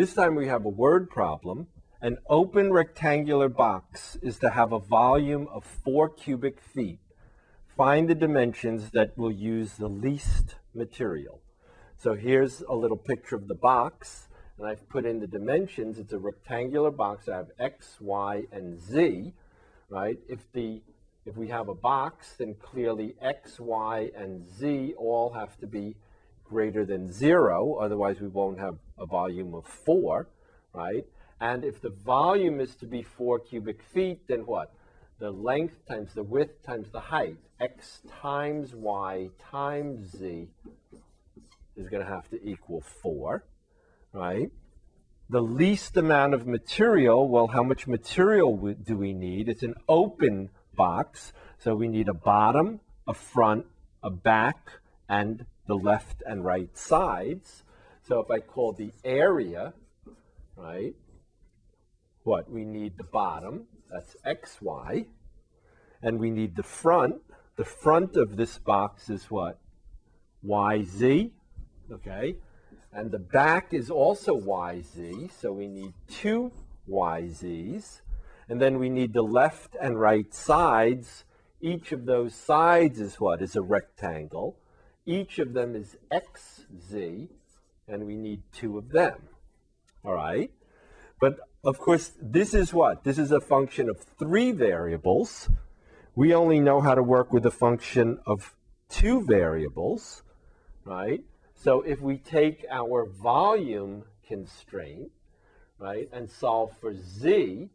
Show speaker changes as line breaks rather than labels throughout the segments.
This time we have a word problem. An open rectangular box is to have a volume of 4 cubic feet. Find the dimensions that will use the least material. So here's a little picture of the box, and I've put in the dimensions. It's a rectangular box. I have x, y, and z, right? If the if we have a box, then clearly x, y, and z all have to be greater than zero, otherwise we won't have a volume of four, right? And if the volume is to be four cubic feet, then what? The length times the width times the height, x times y times z is going to have to equal 4, right? The least amount of material, well, how much material do we need? It's an open box, so we need a bottom, a front, a back, and the left and right sides. So if I call the area, right, what? We need the bottom, that's xy, and we need the front. The front of this box is what? yz, okay? And the back is also YZ, so we need two YZs. And then we need the left and right sides. Each of those sides is what? Is a rectangle. Each of them is XZ, and we need two of them. All right? But of course, this is what? This is a function of three variables. We only know how to work with a function of two variables, right? So if we take our volume constraint, right, and solve for z,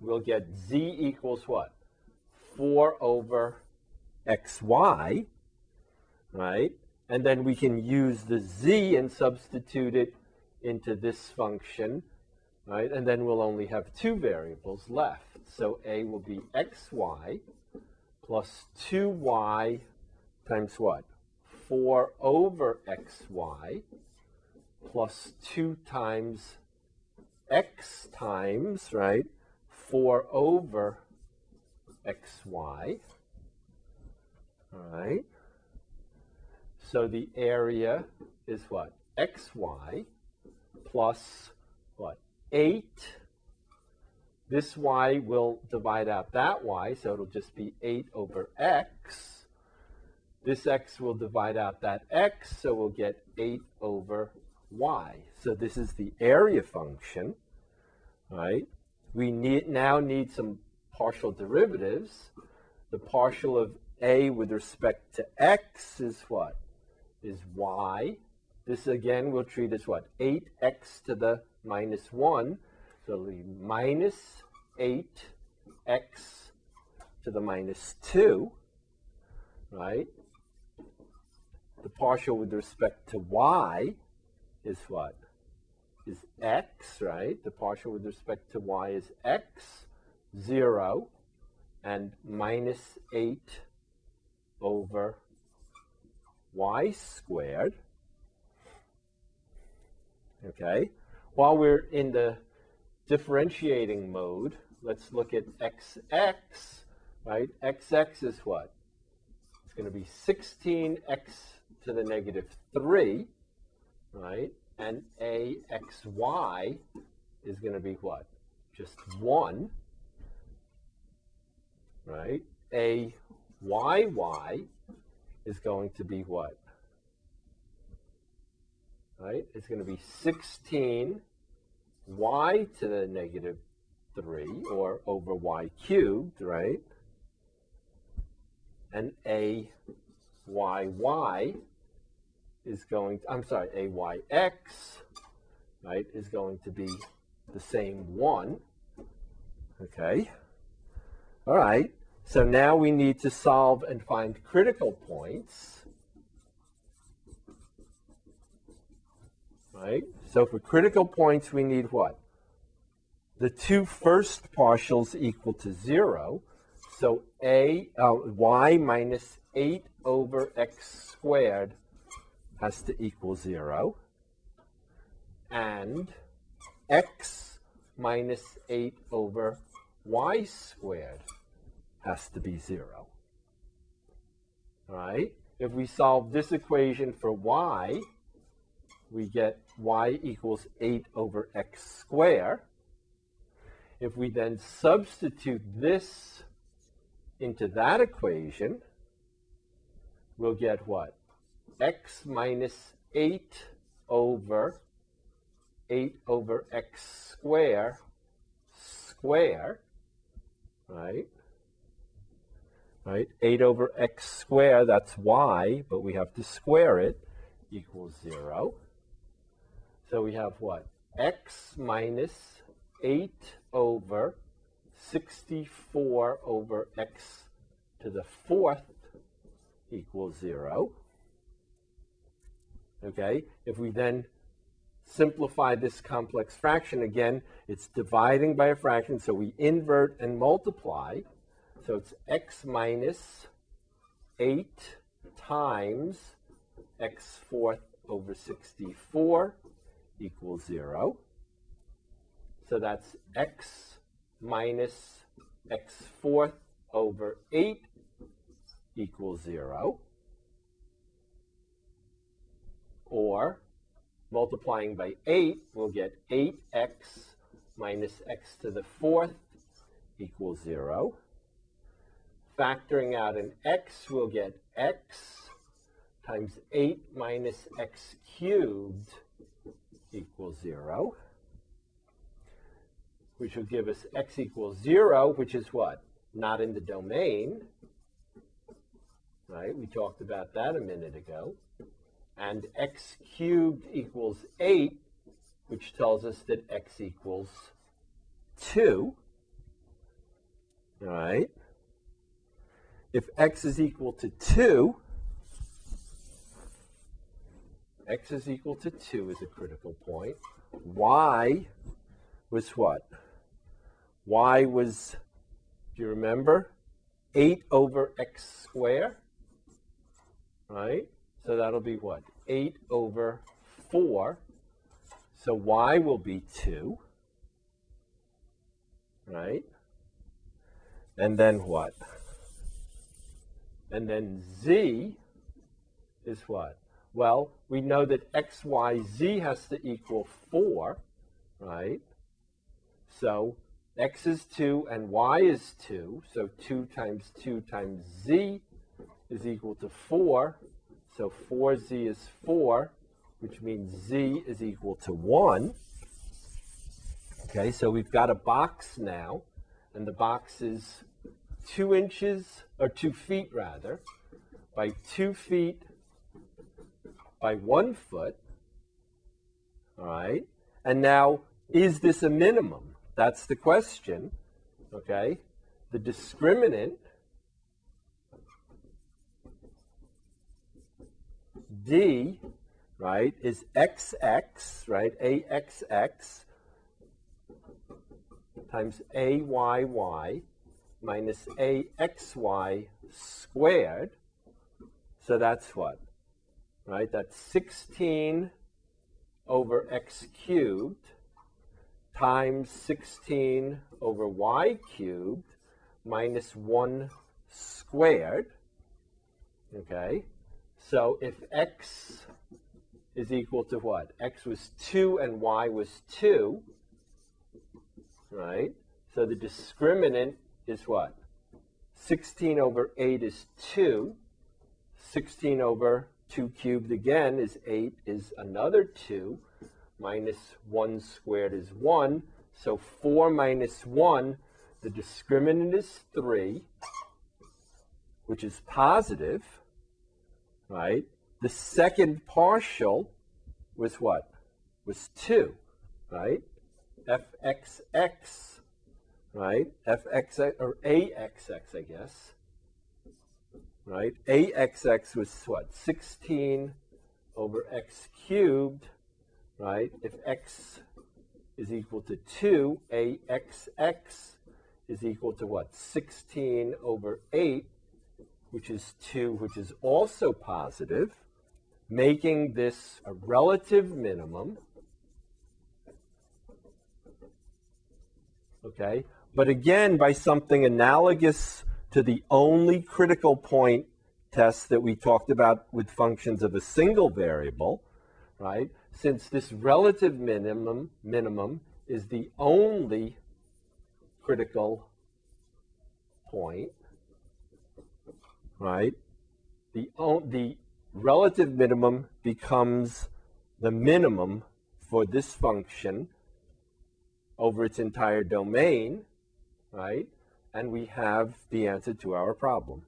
we'll get z equals what? 4 over xy, right? And then we can use the z and substitute it into this function, right? And then we'll only have two variables left. So a will be xy plus 2y times what? 4 over xy plus 2 times x times, right, 4 over xy. All right. So the area is what? xy plus what? 8. This y will divide out that y, so it'll just be 8 over x. This x will divide out that x, so we'll get 8 over y. So this is the area function, right? We need, now need some partial derivatives. The partial of a with respect to x is what? Is y. This again we'll treat as what? 8x to the minus 1. So it'll be minus 8x to the minus 2, right? the partial with respect to y is what? Is x, right? The partial with respect to y is x, 0, and minus 8 over y squared. Okay? While we're in the differentiating mode, let's look at xx, right? xx is what? It's going to be 16x to the negative 3, right? And AXY is going to be what? Just 1, right? AYY is going to be what? Right? It's going to be 16 y to the negative 3, or over y cubed, right? And a y y is going, to, I'm sorry, AYX, right, is going to be the same 1. Okay. All right. So now we need to solve and find critical points. Right? So for critical points, we need what? The two first partials equal to 0. So a uh, y minus 8 over x squared has to equal 0. And x minus 8 over y squared has to be 0. All right? If we solve this equation for y, we get y equals 8 over x squared. If we then substitute this into that equation, we'll get what? x minus 8 over 8 over x square square, right? Right? 8 over x squared, that's y, but we have to square it, equals 0. So we have what? x minus 8 over 64 over x to the fourth equals 0. Okay, if we then simplify this complex fraction again, it's dividing by a fraction, so we invert and multiply. So it's x minus 8 times x fourth over 64 equals 0. So that's x minus x fourth over 8 equals 0. Or multiplying by 8, we'll get 8x minus x to the fourth equals 0. Factoring out an x, we'll get x times 8 minus x cubed equals 0, which will give us x equals 0, which is what? Not in the domain. Right? We talked about that a minute ago. And x cubed equals 8, which tells us that x equals 2. All right? If x is equal to 2, x is equal to 2 is a critical point. y was what? y was, do you remember? 8 over x squared, right? So that'll be what? 8 over 4. So y will be 2, right? And then what? And then z is what? Well, we know that x, y, z has to equal 4, right? So x is 2 and y is 2. So 2 times 2 times z is equal to 4. So 4z is 4, which means z is equal to 1. Okay, so we've got a box now, and the box is 2 inches, or 2 feet rather, by 2 feet by 1 foot. All right, and now, is this a minimum? That's the question. Okay, the discriminant D, right, is XX, right, AXX times AYY minus AXY squared. So that's what? Right, that's 16 over x cubed times 16 over y cubed minus 1 squared. Okay, so if x is equal to what? x was 2 and y was 2, right? So the discriminant is what? 16 over 8 is 2. 16 over 2 cubed again is 8 is another 2. Minus 1 squared is 1. So 4 minus 1, the discriminant is 3, which is positive right? The second partial was what? Was 2, right? fxx, right? fx or axx, I guess. Right? axx was what? 16 over x cubed, right? If x is equal to 2, axx is equal to what? 16 over 8 which is 2, which is also positive, making this a relative minimum. Okay, but again, by something analogous to the only critical point test that we talked about with functions of a single variable, right? since this relative minimum minimum is the only critical point, right? The, the relative minimum becomes the minimum for this function over its entire domain, right? And we have the answer to our problem.